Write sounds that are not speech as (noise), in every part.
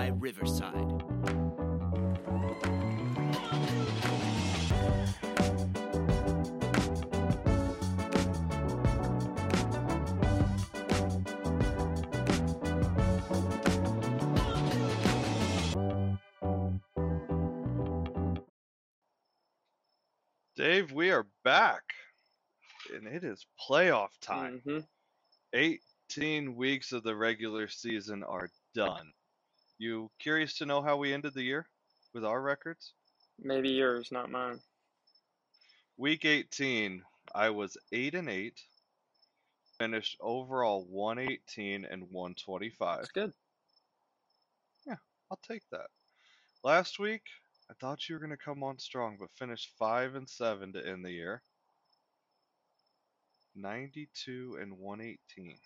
by Riverside. Dave, we are back, and it is playoff time. Mhm. 18 weeks of the regular season are done. You curious to know how we ended the year with our records? Maybe yours, not mine. Week 18, I was 8 and 8, finished overall 118 and 125. That's good. Yeah, I'll take that. Last week, I thought you were going to come on strong, but finished 5 and 7 to end the year. 92 and 118.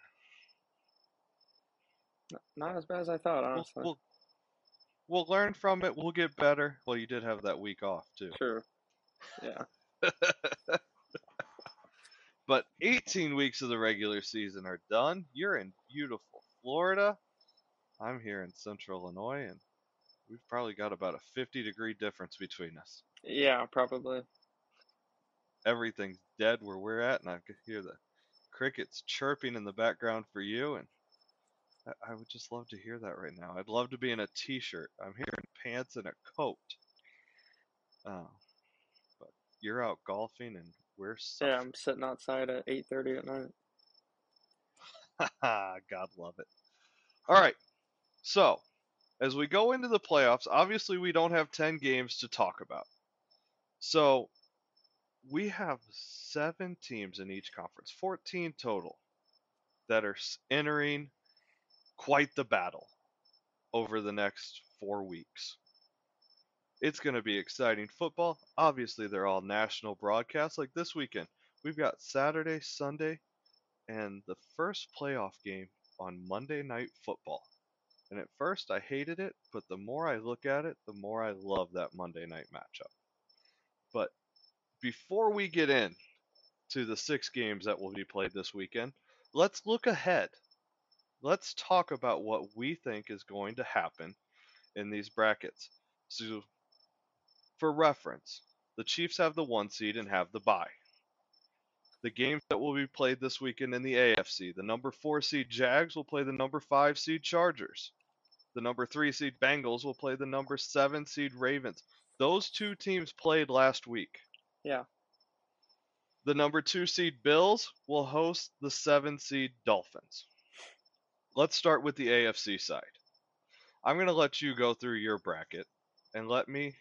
Not as bad as I thought, We'll, honestly. we'll, we'll learn from it. We'll get better. Well, you did have that week off, too. True. Yeah. (laughs) but 18 weeks of the regular season are done. You're in beautiful Florida. I'm here in central Illinois, and we've probably got about a 50 degree difference between us. Yeah, probably. Everything's dead where we're at, and I could hear the crickets chirping in the background for you. And I, I would just love to hear that right now. I'd love to be in a t shirt. I'm here in pants and a coat. Uh, but you're out golfing, and we're Yeah. I'm sitting outside at 8:30 at night. (laughs) God love it. All right. So, as we go into the playoffs, obviously we don't have 10 games to talk about. So, we have seven teams in each conference, 14 total, that are entering quite the battle over the next four weeks. It's going to be exciting football. Obviously, they're all national broadcasts like this weekend. We've got Saturday, Sunday, and the first playoff game on Monday Night Football. And at first I hated it, but the more I look at it, the more I love that Monday night matchup. But before we get in to the six games that will be played this weekend, let's look ahead. Let's talk about what we think is going to happen in these brackets. So, for reference, the Chiefs have the one seed and have the bye the games that will be played this weekend in the AFC. The number four seed Jags will play the number five seed Chargers. The number three seed Bengals will play the number seven seed Ravens. Those two teams played last week. Yeah. The number two seed Bills will host the seven seed Dolphins. Let's start with the AFC side. I'm going to let you go through your bracket and let me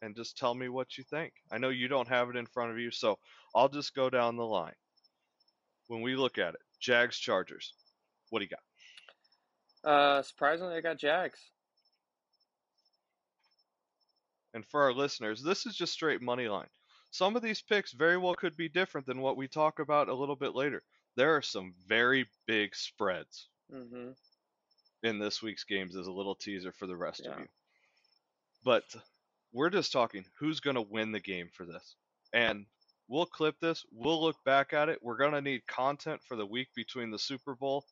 and just tell me what you think. I know you don't have it in front of you, so I'll just go down the line. When we look at it, Jags Chargers. What do you got? Uh, surprisingly, I got Jags. And for our listeners, this is just straight money line. Some of these picks very well could be different than what we talk about a little bit later. There are some very big spreads hmm in this week's games as a little teaser for the rest of you. But we're just talking who's going to win the game for this. And we'll clip this, we'll look back at it. We're going to need content for the week between the Super Bowl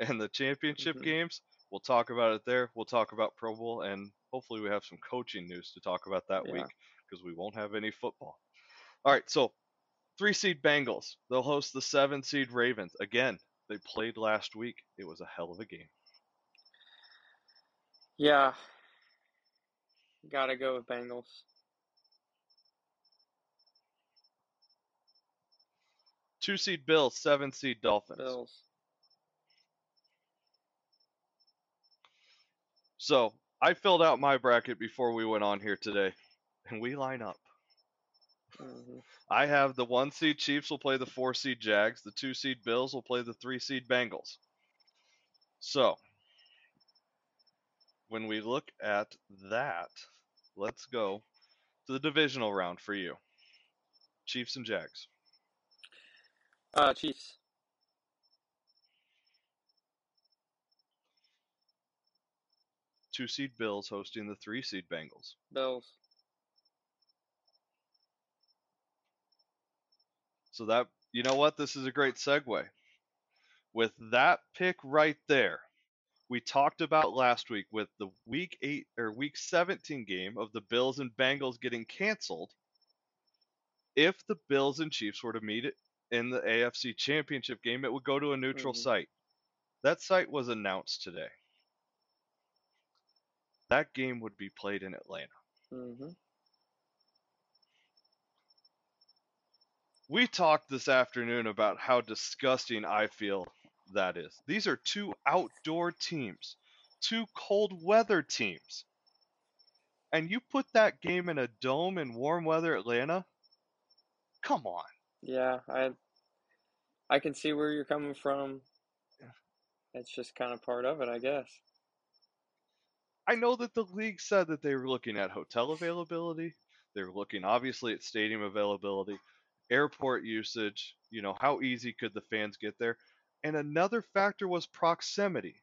and the championship Mhm. games. We'll talk about it there. We'll talk about Pro Bowl and hopefully we have some coaching news to talk about that Yeah. week because we won't have any football. All right, so three seed Bengals. They'll host the seven seed Ravens. Again, they played last week. It was a hell of a game. Yeah. Gotta go with Bengals. Two seed Bills, seven seed Dolphins. Bills. So I filled out my bracket before we went on here today, and we line up. Hmm I have the one seed Chiefs will play the four seed Jags, the two seed Bills will play the three seed Bengals. So when we look at that, let's go to the divisional round for you. Chiefs and Jags. Uh, Chiefs. Two seed Bills hosting the three seed Bengals. Bills. So that you know what? This is a great segue. With that pick right there, we talked about last week with the week 8 or week 17 game of the Bills and Bengals getting canceled. If the Bills and Chiefs were to meet in the AFC Championship game, it would go to a neutral Mhm. site. That site was announced today. That game would be played in Atlanta. hmm We talked this afternoon about how disgusting I feel that is. These are two outdoor teams, two cold weather teams. And you put that game in a dome in warm weather Atlanta? Come on. Yeah, I I can see where you're coming from. It's just kind of part of it, I guess. I know that the league said that they were looking at hotel availability. They were looking obviously at stadium availability, airport usage, you know, how easy could the fans get there? And another factor was proximity.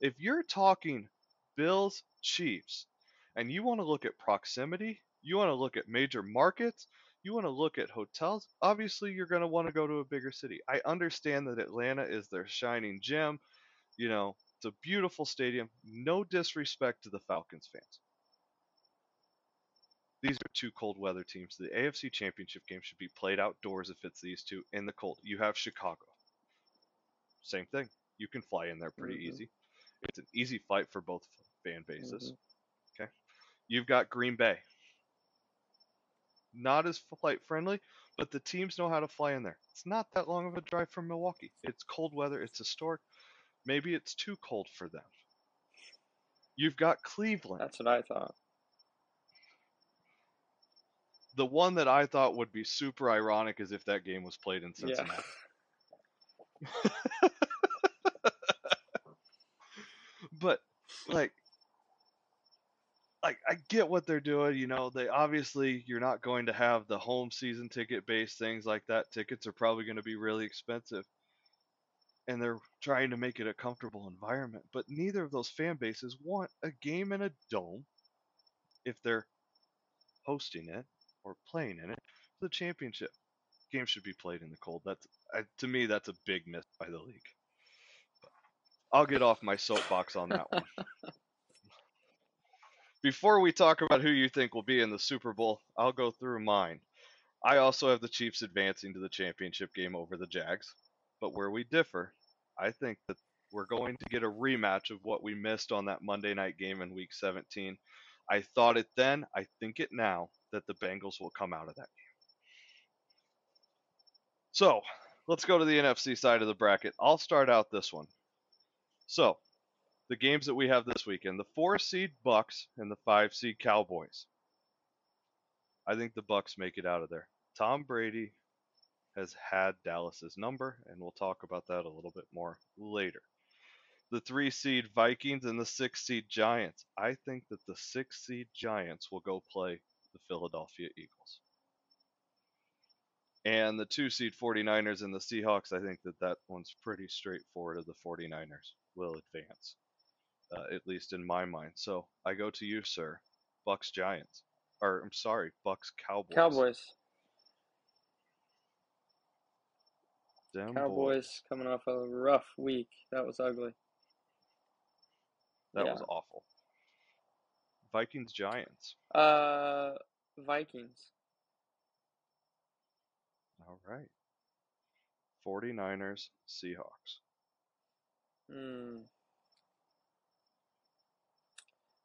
If you're talking Bills, Chiefs, and you want to look at proximity, you want to look at major markets, you want to look at hotels, obviously you're going to want to go to a bigger city. I understand that Atlanta is their shining gem. You know, it's a beautiful stadium. No disrespect to the Falcons fans. These are two cold weather teams. The AFC Championship game should be played outdoors if it's these two in the cold. You have Chicago. Same thing. You can fly in there pretty Mhm. easy. It's an easy flight for both fan bases. Mhm. Okay. You've got Green Bay. Not as flight friendly, but the teams know how to fly in there. It's not that long of a drive from Milwaukee. It's cold weather. It's historic. Maybe it's too cold for them. You've got Cleveland. That's what I thought. The one that I thought would be super ironic is if that game was played in Yeah. Cincinnati. (laughs) but like like I get what they're doing, you know, they obviously you're not going to have the home season ticket based things like that. Tickets are probably going to be really expensive. And they're trying to make it a comfortable environment, but neither of those fan bases want a game in a dome if they're hosting it or playing in it. The championship game should be played in the cold. That's I, to me that's a big miss by the league. I'll get off my soapbox on that one. (laughs) Before we talk about who you think will be in the Super Bowl, I'll go through mine. I also have the Chiefs advancing to the championship game over the Jags. But where we differ, I think that we're going to get a rematch of what we missed on that Monday night game in week 17. I thought it then, I think it now, that the Bengals will come out of that game. So, let's go to the NFC side of the bracket. I'll start out this one. So, the games that we have this weekend the four seed Bucks and the five seed Cowboys. I think the Bucks make it out of there. Tom Brady has had Dallas's number, and we'll talk about that a little bit more later. The three seed Vikings and the six seed Giants. I think that the six seed Giants will go play the Philadelphia Eagles. And the two seed 49ers and the Seahawks, I think that that one's pretty straightforward of the 49ers will advance, uh, at least in my mind. So I go to you, sir. Bucks Giants. Or, I'm sorry, Bucks Cowboys. Cowboys. Them Cowboys boys. coming off a rough week. That was ugly. That Yeah. was awful. Vikings Giants. Uh, Vikings. All right. 49ers Seahawks. Hmm.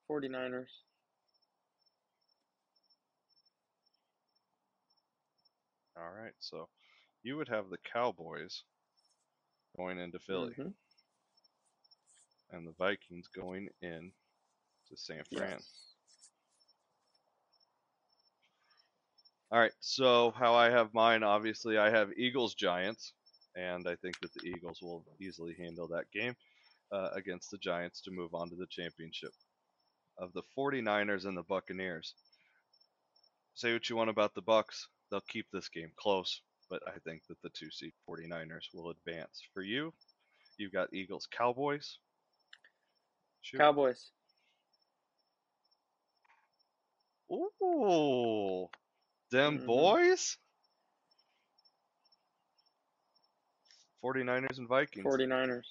49ers. All right. So you would have the Cowboys going into Philly Mhm. and the Vikings going in to San Fran. Yes. All right. So how I have mine, obviously, I have Eagles Giants, and I think that the Eagles will easily handle that game uh, against the Giants to move on to the championship. Of the 49ers and the Buccaneers, say what you want about the Bucks, they'll keep this game close, but I think that the two seed 49ers will advance. For you, you've got Eagles Cowboys. Shoot. Cowboys. Ooh, them mm-hmm. boys. 49ers and Vikings. 49ers.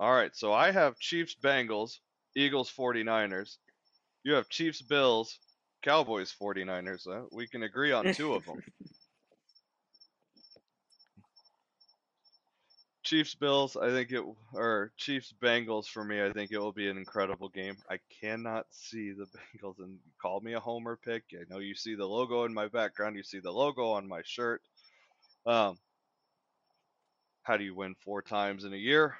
All right, so I have Chiefs Bengals, Eagles 49ers. You have Chiefs Bills, Cowboys 49ers. We can agree on two of (laughs) them. Chiefs Bills, I think it or Chiefs Bengals for me, I think it will be an incredible game. I cannot see the (laughs) Bengals and call me a homer pick. I know you see the logo in my background, you see the logo on my shirt. Um, how do you win four times in a year?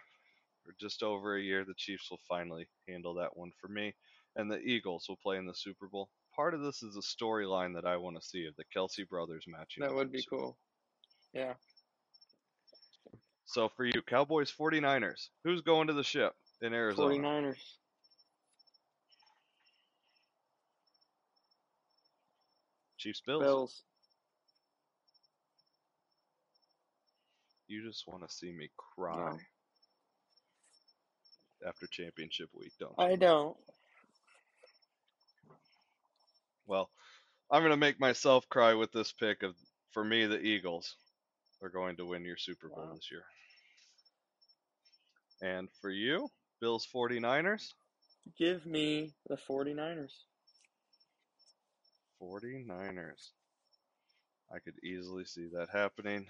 Or just over a year, the Chiefs will finally handle that one for me. And the Eagles will play in the Super Bowl. Part of this is a storyline that I want to see of the Kelce brothers matching. That would be the Super Bowl. cool. Yeah. So for you, Cowboys 49ers, who's going to the ship in Arizona? 49ers. Chiefs Bills. Bills. You just want to see me cry after championship week, don't you? I don't. Well, I'm going to make myself cry with this pick of for me the Eagles are going to win your Super Bowl Wow. this year. And for you, Bills 49ers? Give me the 49ers. 49ers. I could easily see that happening.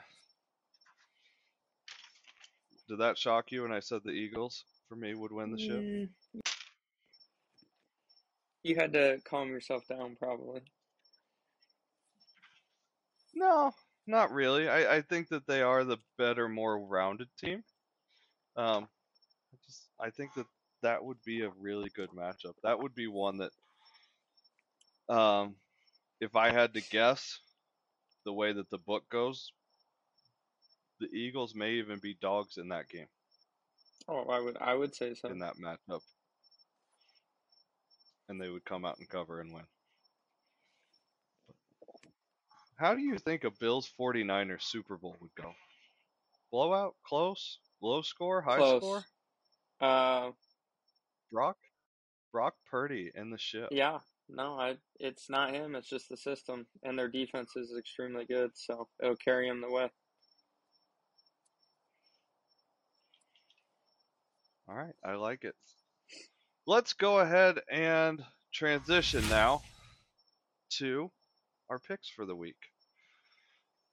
Did that shock you when I said the Eagles for me would win the ship? Mm. You had to calm yourself down, probably. No, not really. I, I think that they are the better, more rounded team. Um, I just I think that that would be a really good matchup. That would be one that, um, if I had to guess, the way that the book goes, the Eagles may even be dogs in that game, Oh, I would I would say so. in that matchup, and they would come out and cover and win. How do you think a Bills 49ers Super Bowl would go? Blowout, close, low score, high Close. score? Uh, Brock, Brock Purdy in the ship. yeah. No, I. It's not him. It's just the system, and their defense is extremely good, so it'll carry him the way. All right, I like it. Let's go ahead and transition now to our picks for the week.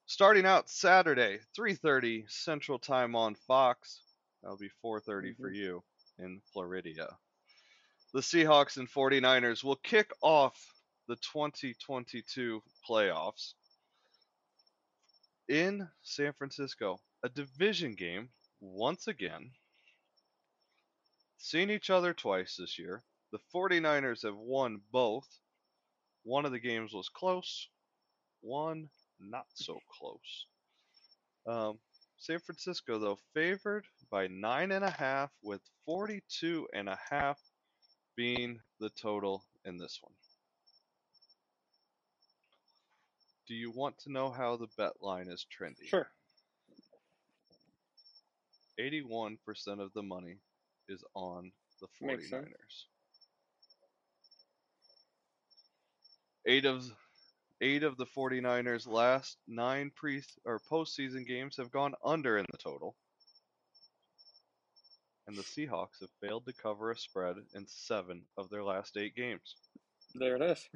Starting out Saturday, 3:30 Central Time on Fox. That'll be 4:30 for Mhm. you in Florida. The Seahawks and 49ers will kick off the 2022 playoffs in San Francisco. A division game once again. Seen each other twice this year. The 49ers have won both. One of the games was close, one not so (laughs) close. Um, San Francisco, though, favored by nine and a half, with 42 and a half being the total in this one. Do you want to know how the bet line is trending? Sure. 81% of the money is on the Makes sense. 49ers. Eight of eight of the 49ers last nine pre or postseason games have gone under in the total. And the Seahawks have failed to cover a spread in seven of their last eight games. There it is.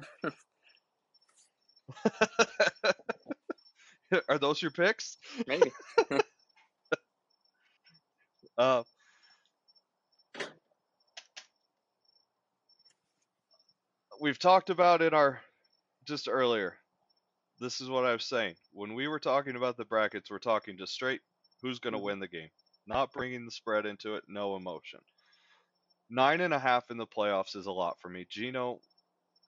(laughs) Are those your picks? Maybe. (laughs) Uh, we've talked about in our just earlier. This is what I was saying. When we were talking about the brackets, we're talking just straight who's going to Mhm. win the game, not bringing the spread into it, no emotion. Nine and a half in the playoffs is a lot for me. Geno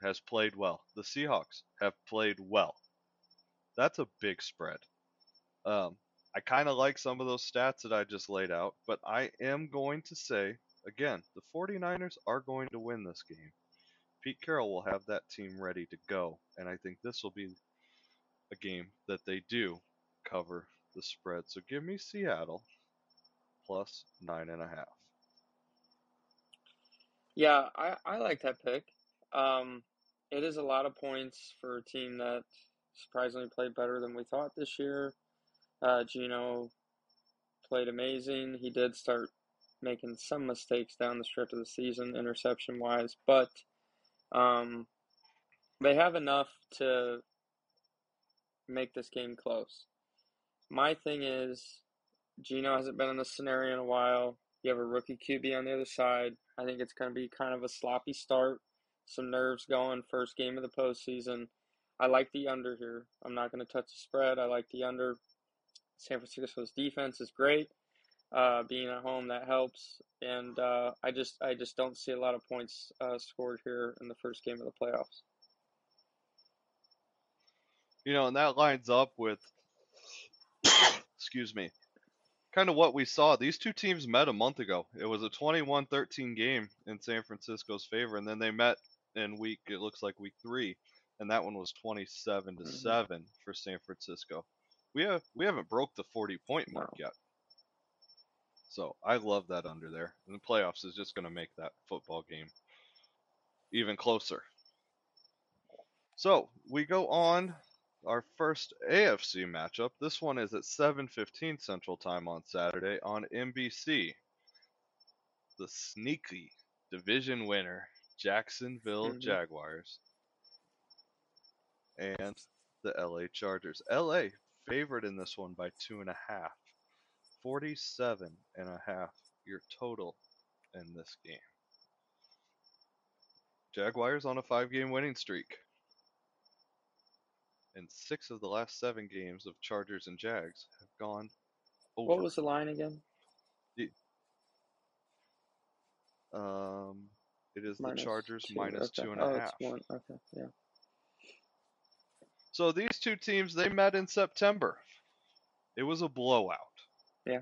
has played well. The Seahawks have played well. That's a big spread. Um, I kind of like some of those stats that I just laid out, but I am going to say, again, the 49ers are going to win this game. Pete Carroll will have that team ready to go, and I think this will be a game that they do cover the spread. So give me Seattle plus nine and a half. Yeah, I, I like that pick. Um, it is a lot of points for a team that surprisingly played better than we thought this year. Uh, Geno played amazing. He did start making some mistakes down the stretch of the season, interception wise, but um, they have enough to make this game close. My thing is, Geno hasn't been in this scenario in a while. You have a rookie QB on the other side. I think it's going to be kind of a sloppy start, some nerves going, first game of the postseason. I like the under here. I'm not going to touch the spread. I like the under. San Francisco's defense is great. Uh, being at home that helps, and uh, I just I just don't see a lot of points uh, scored here in the first game of the playoffs. You know, and that lines up with, (coughs) excuse me, kind of what we saw. These two teams met a month ago. It was a 21 13 game in San Francisco's favor, and then they met in week, it looks like week three, and that one was 27 to Mhm. 7 for San Francisco. We have we haven't broke the 40 point mark No. yet. So I love that under there. And the playoffs is just going to make that football game even closer. So we go on our first AFC matchup. This one is at 7:15 Central Time on Saturday on NBC. The sneaky division winner, Jacksonville Mhm. Jaguars, and the LA Chargers. LA favored in this one by two and a half. 47 and a half your total in this game. Jaguars on a five game winning streak. And six of the last seven games of Chargers and Jags have gone over. What was the line again? Um, it is Minus the Chargers two, minus okay. two and a oh, half. it's one. Okay, yeah. So these two teams they met in September. It was a blowout. Yeah.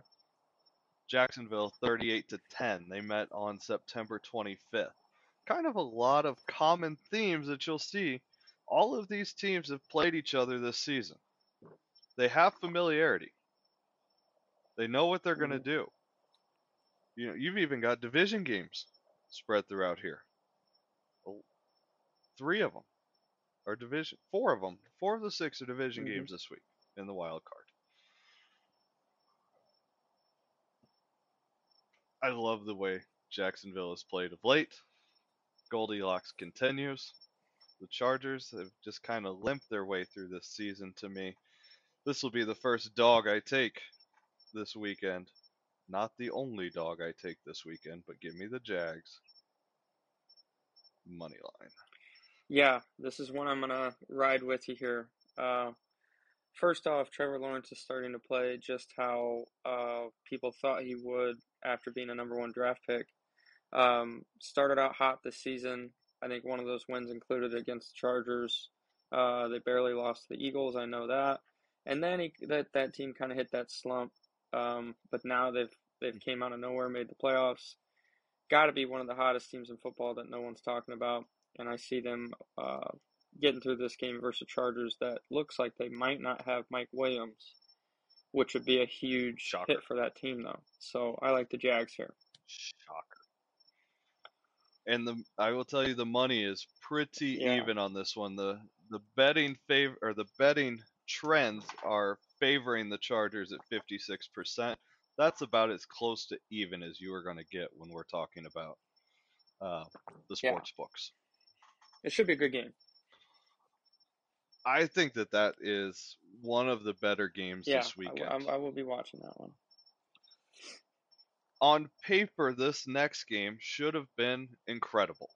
Jacksonville 38 to 10. They met on September 25th. Kind of a lot of common themes that you'll see. All of these teams have played each other this season. They have familiarity. They know what they're going to do. You know, you've even got division games spread throughout here. Oh, Three of them are division. Four of them. Four of the six are division Mhm. games this week in the wild card. I love the way Jacksonville has played of late. Goldilocks continues. The Chargers have just kind of limped their way through this season to me. This will be the first dog I take this weekend. Not the only dog I take this weekend, but give me the Jags. Money line. Yeah, this is one I'm gonna ride with you here. Uh, first off, Trevor Lawrence is starting to play just how uh, people thought he would after being a number one draft pick. Um, started out hot this season. I think one of those wins included against the Chargers. Uh, they barely lost to the Eagles. I know that. And then he, that that team kind of hit that slump. Um, but now they've they've came out of nowhere, made the playoffs. Got to be one of the hottest teams in football that no one's talking about. And I see them uh, getting through this game versus Chargers that looks like they might not have Mike Williams, which would be a huge Shocker. hit for that team, though. So I like the Jags here. Shocker. And the I will tell you the money is pretty Yeah. even on this one. The the betting favor or the betting trends are favoring the Chargers at 56%. That's about as close to even as you are going to get when we're talking about uh, the Yeah. sports books. It should be a good game. I think that that is one of the better games Yeah, this weekend. I- I will be watching that one. on paper, this next game should have been incredible.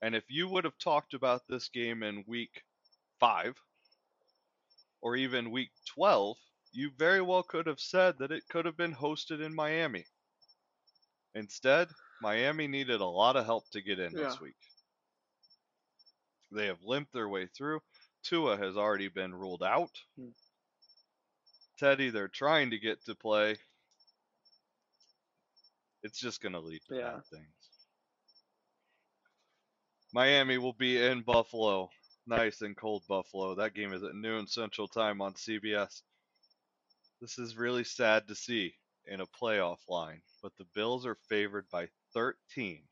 And if you would have talked about this game in week five or even week 12, you very well could have said that it could have been hosted in Miami. Instead, Miami needed a lot of help to get in this week. They have limped their way through. Tua has already been ruled out. Hmm. Teddy, they're trying to get to play. It's just going to lead to Yeah. bad things. Miami will be in Buffalo. Nice and cold Buffalo. That game is at noon Central Time on CBS. This is really sad to see in a playoff line, but the Bills are favored by 13.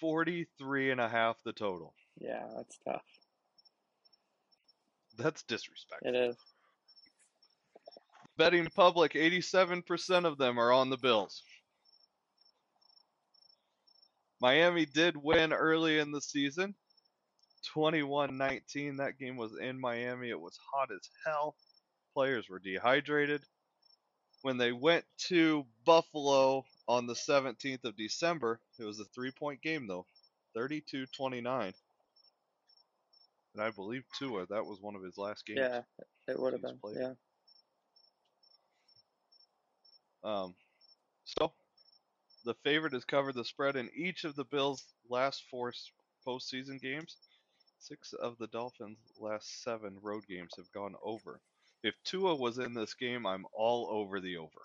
43 and a half the total. Yeah, that's tough. That's disrespectful. It is. betting public, 87% of them are on the Bills. Miami did win early in the season, 21-19. That game was in Miami. It was hot as hell. Players were dehydrated. When they went to Buffalo on the 17th of December, it was a three-point game though, 32-29. And I believe Tua, that was one of his last games. Yeah, it would have been. played. Yeah. Um, so the favorite has covered the spread in each of the Bills' last four postseason games. Six of the Dolphins' last seven road games have gone over. If Tua was in this game, I'm all over the over.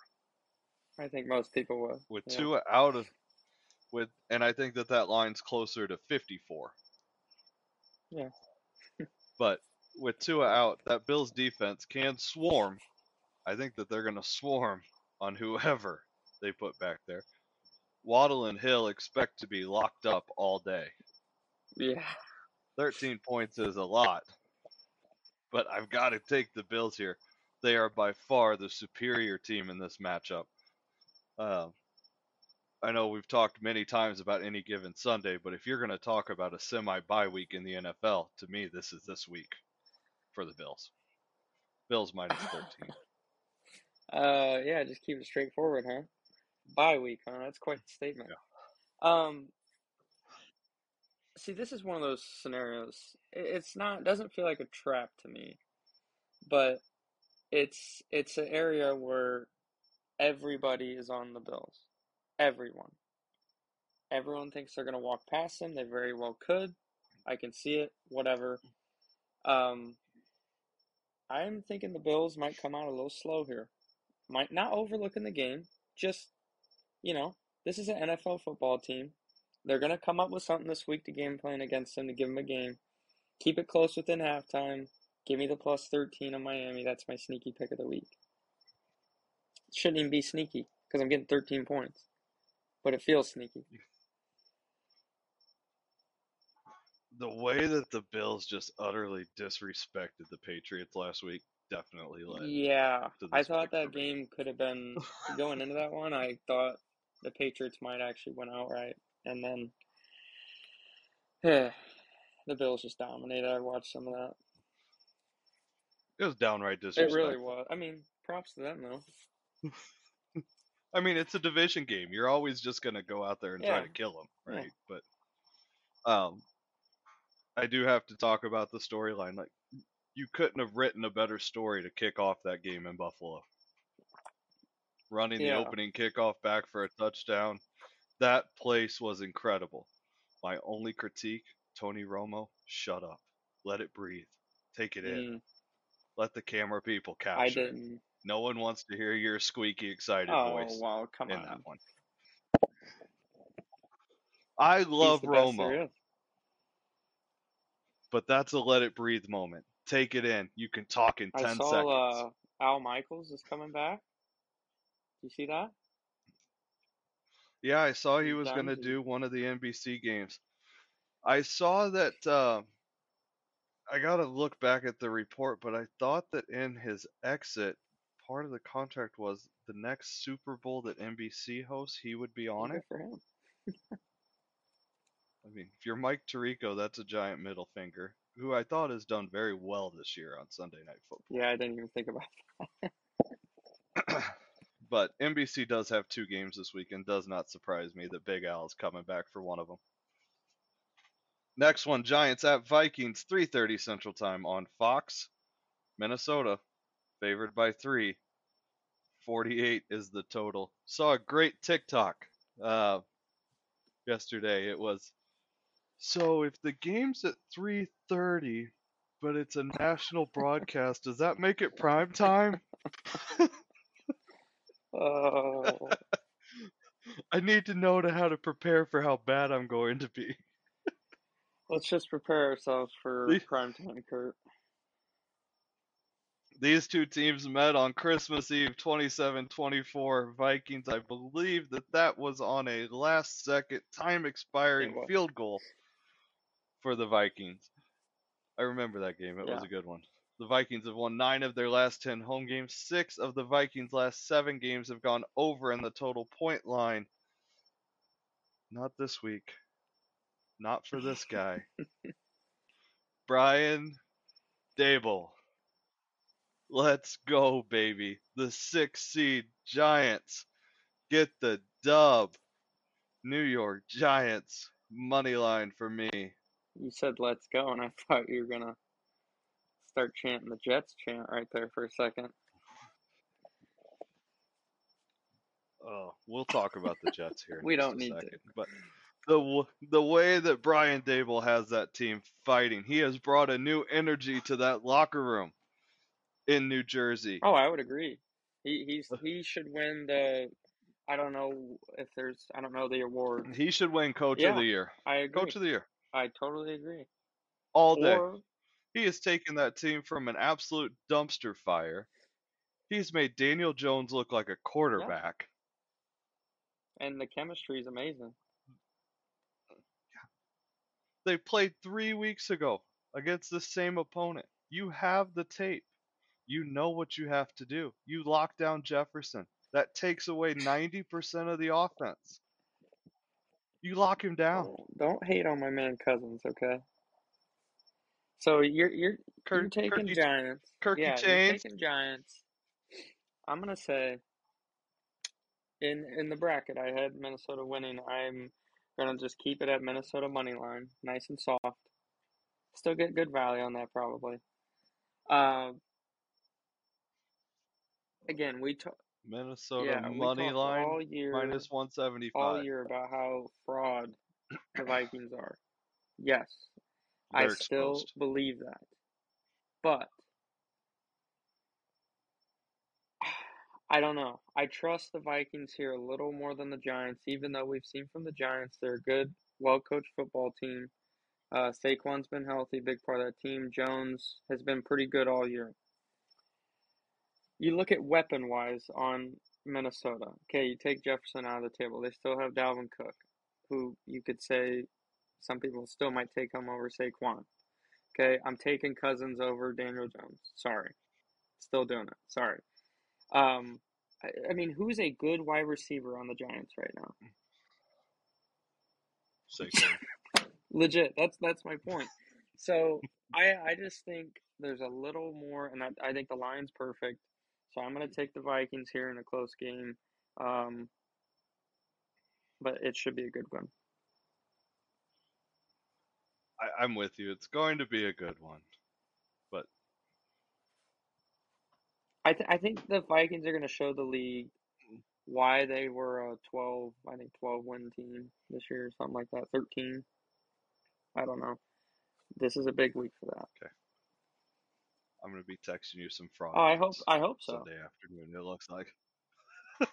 I think most people would. With yeah. Tua out of, with, and I think that that line's closer to 54. Yeah. But with Tua out, that Bills defense can swarm. I think that they're going to swarm on (laughs) whoever they put back there. Waddle and Hill expect to be locked up all day. Yeah. 13 points is a lot, but I've got to take the Bills here. They are by far the superior team in this matchup. Um, I know we've talked many times about any given Sunday, but if you're going to talk about a semi bye week in the NFL, to me, this is this week for the Bills. Bills minus 13. (laughs) Uh, yeah, just keep it straightforward, huh? Bye week, huh? That's quite the statement. Um, see, this is one of those scenarios. It's not doesn't feel like a trap to me, but it's it's an area where everybody is on the Bills. Everyone. Everyone thinks they're gonna walk past them. They very well could. I can see it. Whatever. Um, I'm thinking the Bills might come out a little slow here. Might not overlooking the game. Just, you know, this is an NFL football team. They're going to come up with something this week to game plan against them to give them a game. Keep it close within halftime. Give me the plus 13 on Miami. That's my sneaky pick of the week. Shouldn't even be sneaky because I'm getting 13 points. But it feels sneaky. the way that the Bills just utterly disrespected the Patriots last week definitely led. Yeah, to I thought that game could have been (laughs) going into that one. I thought the Patriots might actually win outright, and then yeah, (sighs) the Bills just dominated. I watched some of that. It was downright disrespectful. It really was. I mean, props to them though. (laughs) I mean, it's a division game. You're always just going to go out there and try to kill them, Yeah. right? But um I do have to talk about the storyline. Like you couldn't have written a better story to kick off that game in Buffalo. Running Yeah. the opening kickoff back for a touchdown. That place was incredible. My only critique, Tony Romo, shut up. Let it breathe. Take it in. Let the camera people capture I it. didn't. No one wants to hear your squeaky excited Oh voice wow, come in on. that one. I love Romo, but that's a let it breathe moment. Take it in. You can talk in I 10 saw seconds. uh, Al Michaels is coming back. Do you see that? yeah, I saw he was going to do one of the NBC games. I saw that uh, I got to look back at the report, but I thought that in his exit, part of the contract was the next Super Bowl that NBC hosts, he would be on Good it. for him. (laughs) I mean, if you're Mike Tirico, that's a giant middle finger, who I thought has done very well this year on Sunday Night Football. Yeah, I didn't even think about. That. (laughs) but NBC does have two games this weekend. Does not surprise me that Big Al is coming back for one of them. Next one, Giants at Vikings, 3:30 Central Time on Fox. Minnesota, favored by three. 48 is the total. Saw a great TikTok uh, yesterday. It was so if the game's at 3:30, but it's a national broadcast, does that make it prime time? (laughs) Oh, (laughs) I need to know to how to prepare for how bad I'm going to be. Let's just prepare ourselves for The- prime time, Kirk. These two teams met on Christmas Eve 27-24 Vikings. I believe that that was on a last second time expiring field goal for the Vikings. I remember that game. It was a good one. The Vikings have won nine of their last 10 home games. Six of the Vikings' last seven games have gone over in the total point line. Not this week. Not for this (laughs) guy. Brian Daboll. Let's go, baby. The six seed Giants get the dub. New York Giants money line for me. You said let's go, and I (laughs) thought you were gonna start chanting the Jets chant right there for a second. Oh, we'll talk about the Jets here. (laughs) in We don't a need to. But the the way that Brian Daboll has that team fighting, he has brought a new energy to that locker room in New Jersey. Oh, I would agree. He he's he should win the. I don't know if there's. I don't know the award. He should win Coach of the Year. I agree. Coach of the Year I totally agree. all day. Or He has taken that team from an absolute dumpster fire. He's made Daniel Jones look like a quarterback. and the chemistry is amazing. They played three weeks ago against the same opponent. You have the tape. You know what you have to do. You lock down Jefferson. That takes away 90% of the offense. You lock him down. Don't, don't hate on my man Cousins, okay? So you're you're you're taking Kirky, Giants. Kirky yeah, Chains. you're taking Giants. I'm gonna say in in the bracket I had Minnesota winning. I'm gonna just keep it at Minnesota money line, nice and soft. Still get good value on that probably. Um, again, we talk. Minnesota Yeah, money line all year, minus 175. all year about how fraud the Vikings are. Yes, I They're still exposed. believe that. But I don't know. I trust the Vikings here a little more than the Giants, even though we've seen from the Giants they're a good, well coached football team. Uh, Saquon's been healthy, big part of that team. Jones has been pretty good all year. You look at weapon wise on Minnesota. Okay, you take Jefferson out of the table. They still have Dalvin Cook, who you could say some people still might take him over Saquon. Okay, I'm taking Cousins over Daniel Jones. Sorry. Still doing it. Sorry. Um, I, I mean, who's a good wide receiver on the Giants right now? Saquon. (laughs) Legit. That's that's my point. So I I just think there's a little more, and I, I think the line's perfect. So I'm gonna take the Vikings here in a close game. Um, but it should be a good one. I, I'm with you. It's going to be a good one. But I th- I think the Vikings are going to show the league why they were a 12, I think 12 win team this year, or something like that, 13. I don't know. This is a big week for that. Okay. I'm going to be texting you some fraud. Oh, I hope I hope so. Sunday afternoon, it looks like. (laughs)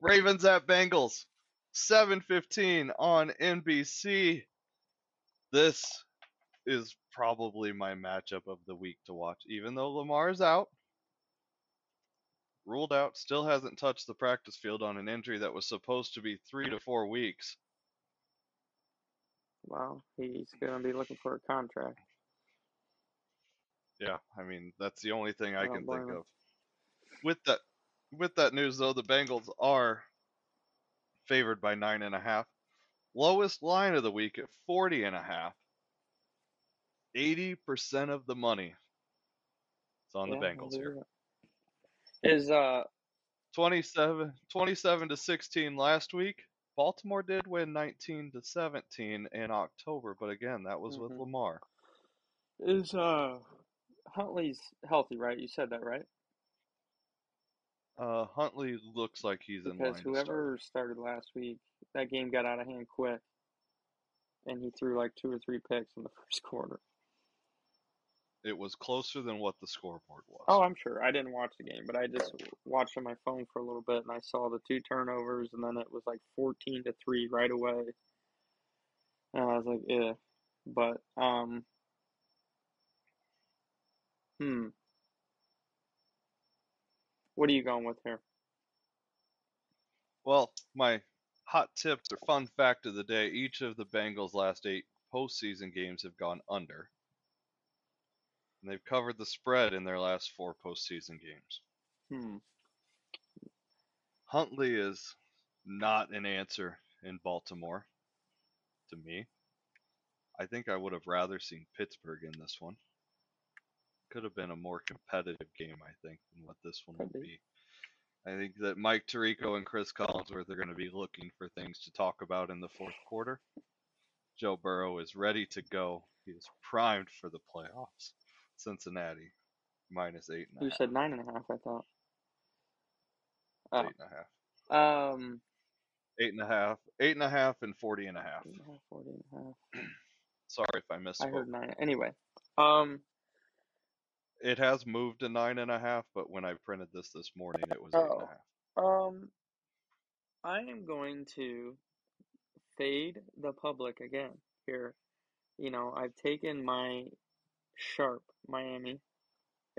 Ravens at Bengals. 7:15 on NBC. This is probably my matchup of the week to watch even though Lamar's out. Ruled out, still hasn't touched the practice field on an injury that was supposed to be 3 to 4 weeks. Well, he's going to be looking for a contract. Yeah, I mean that's the only thing I I can think him. of. With that, with that news though, the Bengals are favored by nine and a half. Lowest line of the week at forty and a half. Eighty percent of the money It's on Yeah, the Bengals here. Is uh 27, 27 to sixteen last week. Baltimore did win nineteen to seventeen in October, but again, that was with Mhm. Lamar. is uh Huntley's healthy, right? You said that, right? Uh, Huntley looks like he's in line Because to start. whoever started last week, that game got out of hand quick, and he threw like two or three picks in the (laughs) first quarter. It was closer than what the scoreboard was. Oh, I'm sure. I didn't watch the game, but I just watched on my phone for a little bit, and I saw the two turnovers, and then it was like 14 to three right away. And I was like, yeah. But um, hmm. What are you going with here? Well, my hot tips or fun fact of the day: each of the Bengals' last eight postseason games have gone under. And they've covered the spread in their last four postseason games. Hmm. Huntley is not an answer in Baltimore to me. I think I would have rather seen Pittsburgh in this one. Could have been a more competitive game, I think, than what this one would be. I think that Mike Tirico and Chris Collinsworth are going to be looking for things to talk about in the fourth quarter. Joe Burrow is ready to go. He is primed for the playoffs. Cincinnati minus eight and a You half. said nine and a half. I thought. Oh. Eight and a half. Um. Eight and a half. Eight and a half and forty and a half. eight and a half, 40 and a half. Sorry if I missed. I heard nine. Anyway. Um. It has moved to nine and a half, but when I printed this this morning, it was eight and Oh. a half. Um. I am going to fade the public again here. You know, I've taken my sharp Miami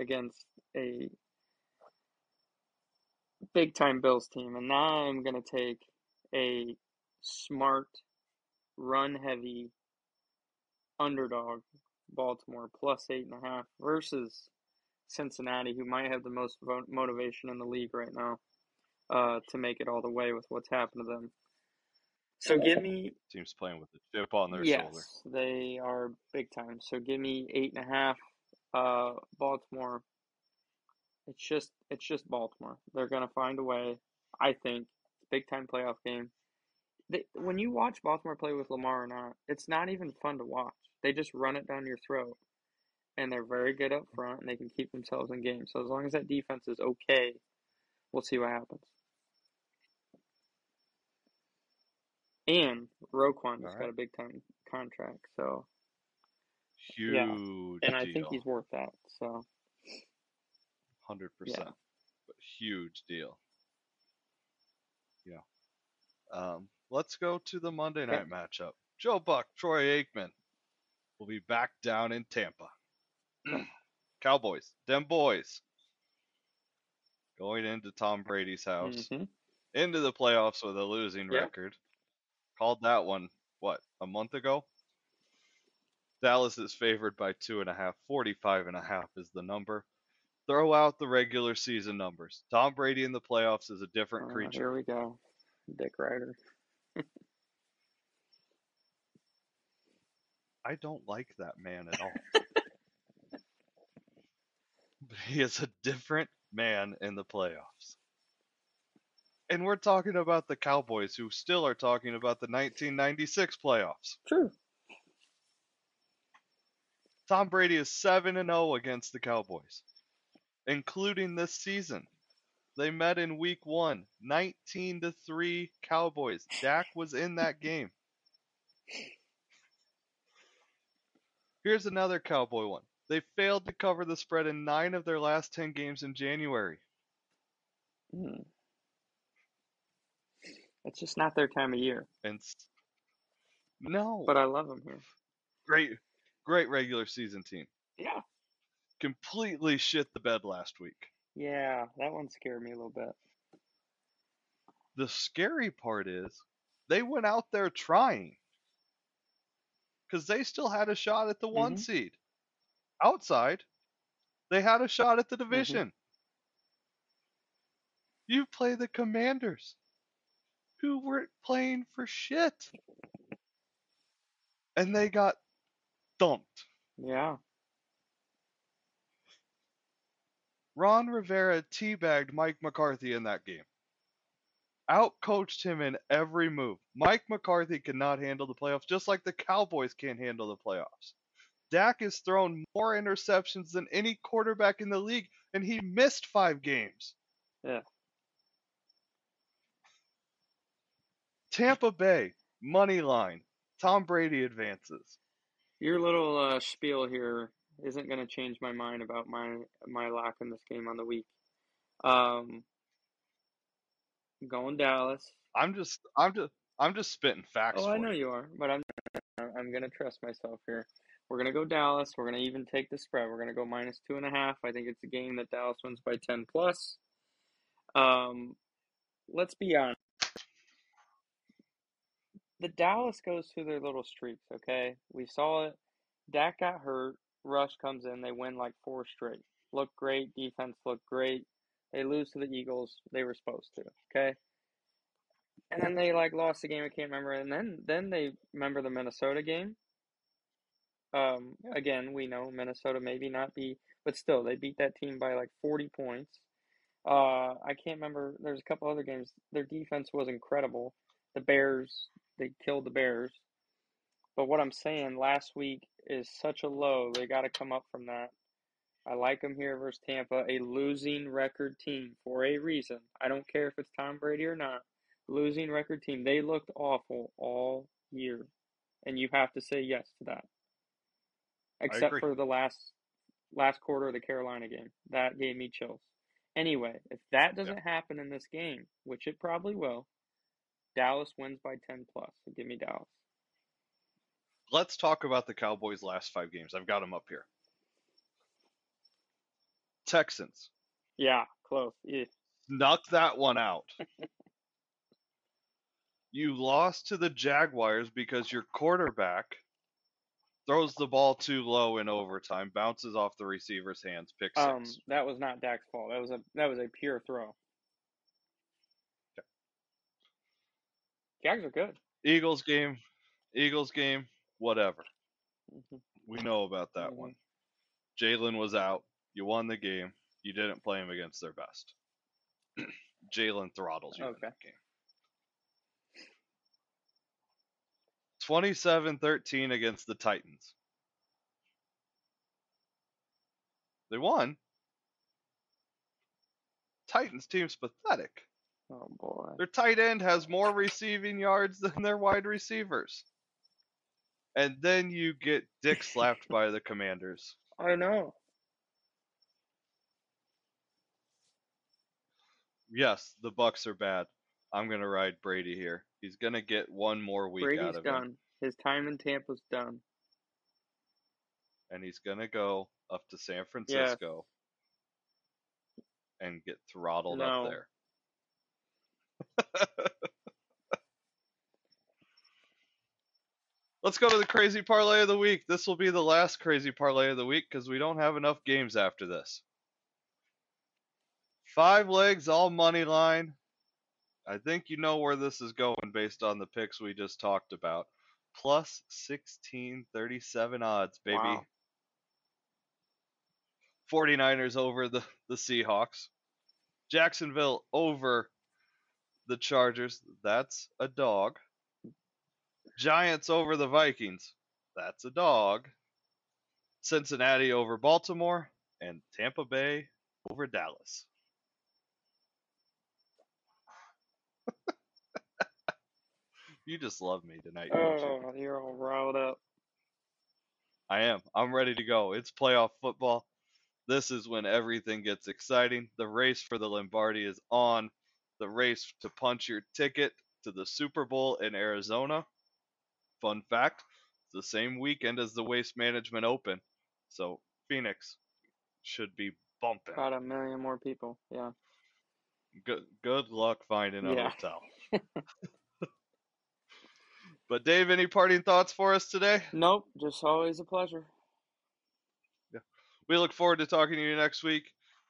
against a big time Bills team, and now I'm going to take a smart, run heavy underdog Baltimore plus eight and a half versus Cincinnati, who might have the most motivation in the league right now uh, to make it all the way with what's happened to them. So give me Team's playing with a chip on their yes, shoulder. they are big time. So give me eight and a half. Uh, Baltimore. It's just it's just Baltimore. They're gonna find a way. I think big time playoff game. They, when you watch Baltimore play with Lamar or not, it's not even fun to watch. They just run it down your throat, and they're very good up front, and they can keep themselves in games. So as long as that defense is okay, we'll see what happens. And Roquan has got a big time contract, so Huge Yeah. and I think he's worth that. So hundred Yeah. percent. But huge deal. Yeah. Um, let's go to the Monday night matchup. Joe Buck, Troy Aikman will be back down in Tampa. (clears throat) Cowboys, them boys, going into Tom Brady's house, mhm. into the playoffs with a losing record. Called that one what a month ago. Dallas is favored by two and a half. 45 and a half is the number. Throw out the regular season numbers. Tom Brady in the playoffs is a different Uh, creature. here we go, Dick Ryder. (laughs) I don't like that man at all. (laughs) but he is a different man in the playoffs. And we're talking about the Cowboys, who still are talking about the 1996 playoffs. True. Tom Brady is 7 and 0 against the Cowboys, including this season. They met in week 1, 19 to 3 Cowboys. Dak was in that game. Here's another Cowboy one. They failed to cover the spread in 9 of their last 10 games in January. Hmm. It's just not their time of year, And no, but I love them here. great great regular season team. Yeah. Completely shit the bed last week. Yeah, that one scared me a little bit. The scary part is they went out there trying because they still had a shot at the one Mhm. seed. Outside, they had a shot at the division. You play the Commanders, who weren't playing for shit, and they got dumped. Yeah. Ron Rivera teabagged Mike McCarthy in that game. Outcoached him in every move. Mike McCarthy cannot handle the playoffs, just like the Cowboys can't handle the playoffs. Dak has thrown more interceptions than any quarterback in the league, and he missed five games. Yeah. Tampa Bay, money line. Tom Brady advances. Your little uh, spiel here isn't going to change my mind about my my lock in this game on the week. Um, going Dallas. I'm just I'm just I'm just spitting facts Oh, I know you. you are, but I'm I'm gonna trust myself here. We're gonna go Dallas. We're gonna even take the spread. We're gonna go minus two and a half. I think it's a game that Dallas wins by ten plus. Um, let's be honest. The Dallas goes through their little streaks, okay? We saw it. Dak got hurt. Rush comes in. They win like four straight. Look great. Defense looked great. They lose to the Eagles. They were supposed to, okay? And then they like lost the game. I can't remember. And then then they remember the Minnesota game. Um, again, we know Minnesota maybe not be, but still they beat that team by like forty points. Uh, I can't remember. There's a couple other games. Their defense was incredible. The Bears, they killed the Bears. But what I'm saying, last week is such a low. They got to come up from that. I like them here versus Tampa, a losing record team for a reason. I don't care if it's Tom Brady or not. Losing record team. They looked awful all year. And you have to say yes to that. Except for the last last quarter of the Carolina game. That gave me chills. Anyway, if that doesn't yeah. happen in this game, which it probably will, Dallas wins by 10 plus. So give me Dallas. Let's talk about the Cowboys' last five games. I've got them up here. Texans. Yeah, close. Yeah. Snuck that one out. (laughs) you lost to the Jaguars because your quarterback throws the ball too low in overtime, bounces off the receiver's hands, pick six. Um, that was not Dak's fault. That was a that was a pure throw. Jags are good. Eagles game, Eagles game, whatever. Mm-hmm. We know about that mm-hmm. one. Jalen was out. You won the game. You didn't play him against their best. (clears throat) Jalen throttles you okay. in that game. 27-13 against the Titans. They won. Titans team's pathetic. Oh boy. Their tight end has more receiving yards than their wide receivers. And then you get dick (laughs) slapped by the commanders. I know. Yes, the Bucks are bad. I'm gonna ride Brady here. He's gonna get one more week Brady's out of done. him. His time in Tampa's done. And he's gonna go up to San Francisco and get throttled no. up there. (laughs) Let's go to the crazy parlay of the week. This will be the last crazy parlay of the week because we don't have enough games after this. Five legs, all money line. I think you know where this is going based on the picks we just talked about. Plus 1637 odds, baby. Wow. 49ers over the, the Seahawks. Jacksonville over the Chargers. That's a dog. Giants over the Vikings. That's a dog. Cincinnati over Baltimore. And Tampa Bay over Dallas. (laughs) you just love me tonight. Oh, you? you're all riled up. I am. I'm ready to go. It's playoff football. This is when everything gets exciting. The race for the Lombardi is on. The race to punch your ticket to the Super Bowl in Arizona. Fun fact the same weekend as the Waste Management Open. So Phoenix should be bumping. About a million more people. Yeah. Good good luck finding a yeah. hotel. (laughs) but Dave, any parting thoughts for us today? Nope, just always a pleasure. Yeah. We look forward to talking to you next week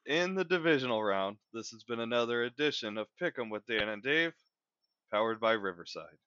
in the divisional round. This has been another edition of Pick'em with Dan and Dave, powered by Riverside.